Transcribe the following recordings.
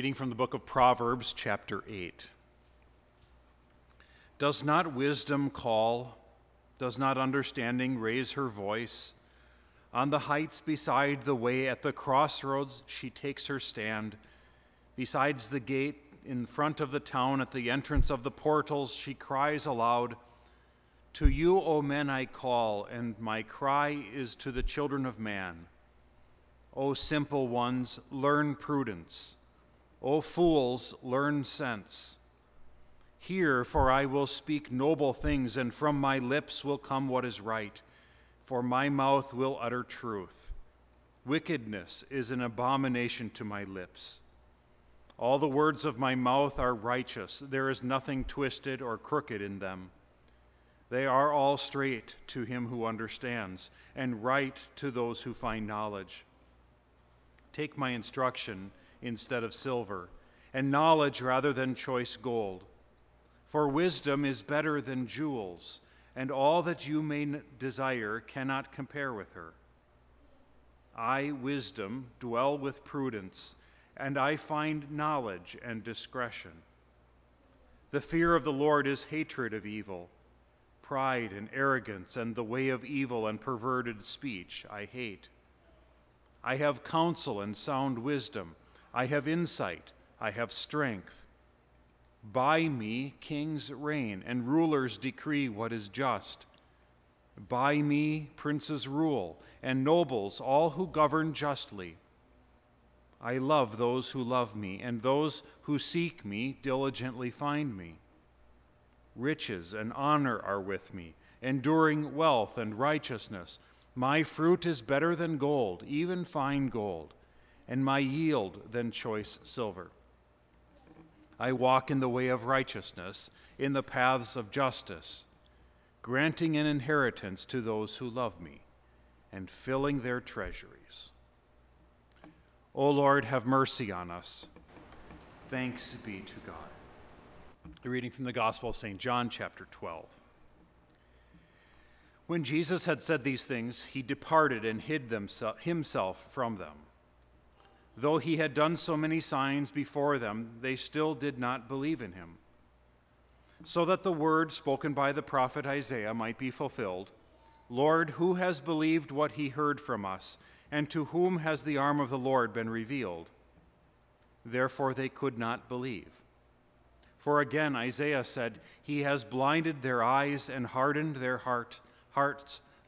Reading from the book of Proverbs, chapter 8. Does not wisdom call? Does not understanding raise her voice? On the heights beside the way, at the crossroads, she takes her stand. Besides the gate, in front of the town, at the entrance of the portals, she cries aloud To you, O men, I call, and my cry is to the children of man. O simple ones, learn prudence. O fools, learn sense. Hear, for I will speak noble things, and from my lips will come what is right, for my mouth will utter truth. Wickedness is an abomination to my lips. All the words of my mouth are righteous, there is nothing twisted or crooked in them. They are all straight to him who understands, and right to those who find knowledge. Take my instruction instead of silver, and knowledge rather than choice gold. For wisdom is better than jewels, and all that you may desire cannot compare with her. I, wisdom, dwell with prudence, and I find knowledge and discretion. The fear of the Lord is hatred of evil. Pride and arrogance and the way of evil and perverted speech I hate. I have counsel and sound wisdom. I have insight. I have strength. By me kings reign and rulers decree what is just. By me princes rule and nobles, all who govern justly. I love those who love me, and those who seek me diligently find me. Riches and honor are with me, enduring wealth and righteousness. My fruit is better than gold, even fine gold, and my yield than choice silver. I walk in the way of righteousness, in the paths of justice, granting an inheritance to those who love me, and filling their treasuries. O Lord, have mercy on us. Thanks be to God. A reading from the Gospel of St. John, chapter 12. When Jesus had said these things, he departed and hid himself from them. Though he had done so many signs before them, they still did not believe in him. So that the word spoken by the prophet Isaiah might be fulfilled Lord, who has believed what he heard from us, and to whom has the arm of the Lord been revealed? Therefore they could not believe. For again Isaiah said, He has blinded their eyes and hardened their heart hearts,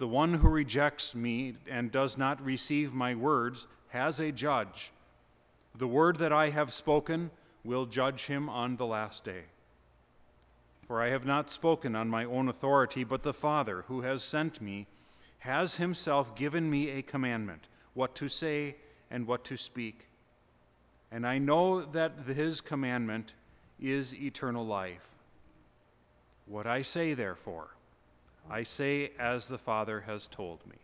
The one who rejects me and does not receive my words has a judge. The word that I have spoken will judge him on the last day. For I have not spoken on my own authority, but the Father who has sent me has himself given me a commandment what to say and what to speak. And I know that his commandment is eternal life. What I say, therefore, I say as the Father has told me.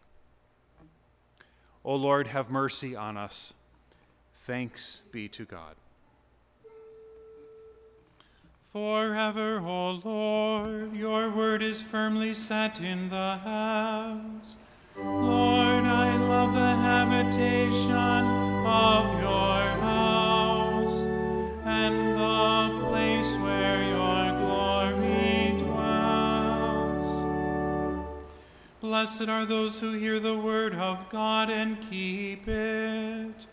O Lord, have mercy on us. Thanks be to God. Forever, O Lord, your word is firmly set in the heavens. Lord, I love the habitation of your Blessed are those who hear the word of God and keep it.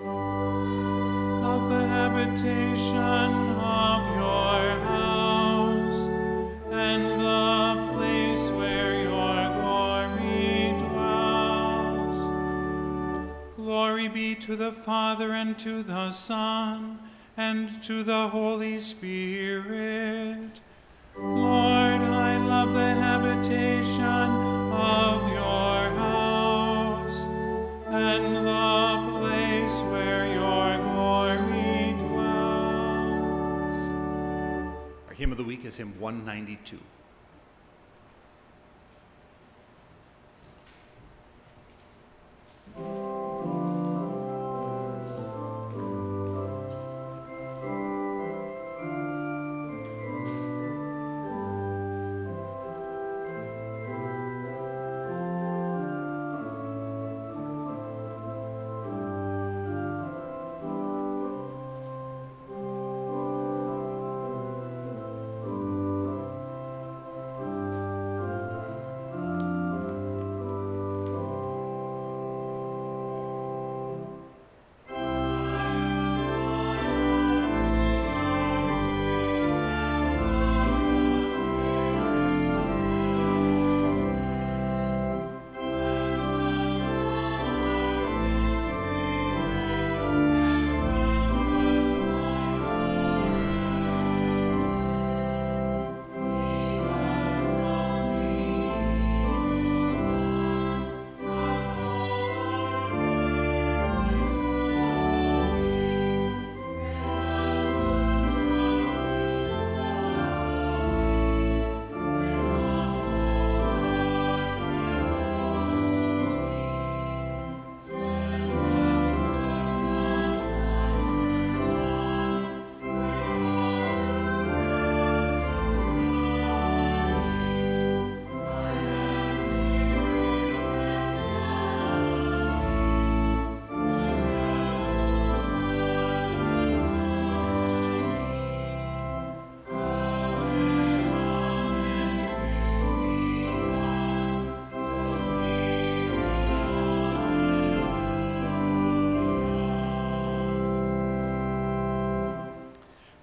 Of the habitation of your house, and the place where your glory dwells. Glory be to the Father, and to the Son, and to the Holy Spirit. Lord, I love the is hymn 192.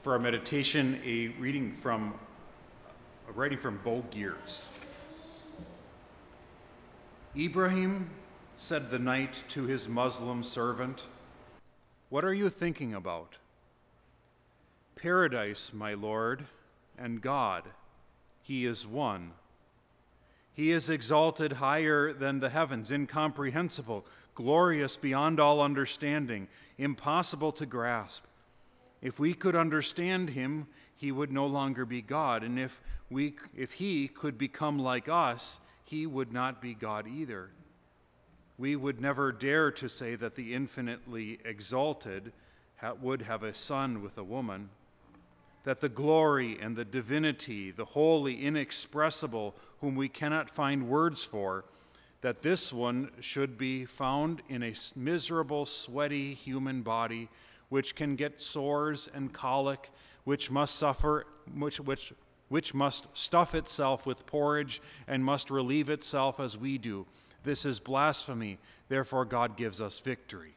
For our meditation, a reading from a writing from Bo. Ibrahim said the knight to his Muslim servant, What are you thinking about? Paradise, my Lord, and God, He is one. He is exalted higher than the heavens, incomprehensible, glorious beyond all understanding, impossible to grasp. If we could understand him, he would no longer be God. And if, we, if he could become like us, he would not be God either. We would never dare to say that the infinitely exalted would have a son with a woman, that the glory and the divinity, the holy, inexpressible, whom we cannot find words for, that this one should be found in a miserable, sweaty human body which can get sores and colic, which must suffer, which, which, which must stuff itself with porridge and must relieve itself as we do. This is blasphemy. Therefore, God gives us victory.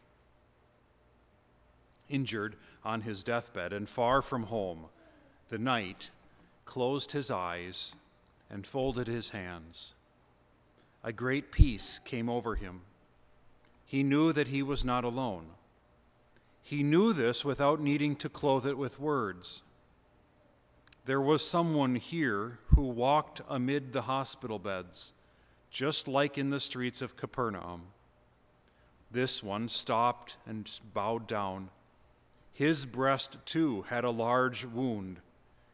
Injured on his deathbed and far from home, the knight closed his eyes and folded his hands. A great peace came over him. He knew that he was not alone. He knew this without needing to clothe it with words. There was someone here who walked amid the hospital beds, just like in the streets of Capernaum. This one stopped and bowed down. His breast, too, had a large wound.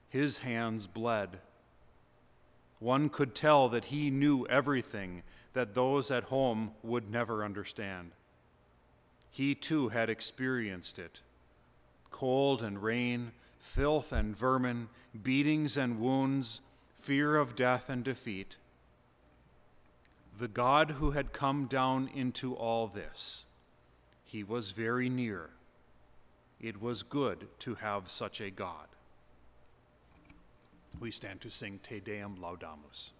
His hands bled. One could tell that he knew everything that those at home would never understand. He too had experienced it cold and rain, filth and vermin, beatings and wounds, fear of death and defeat. The God who had come down into all this, he was very near. It was good to have such a God. We stand to sing Te Deum Laudamus.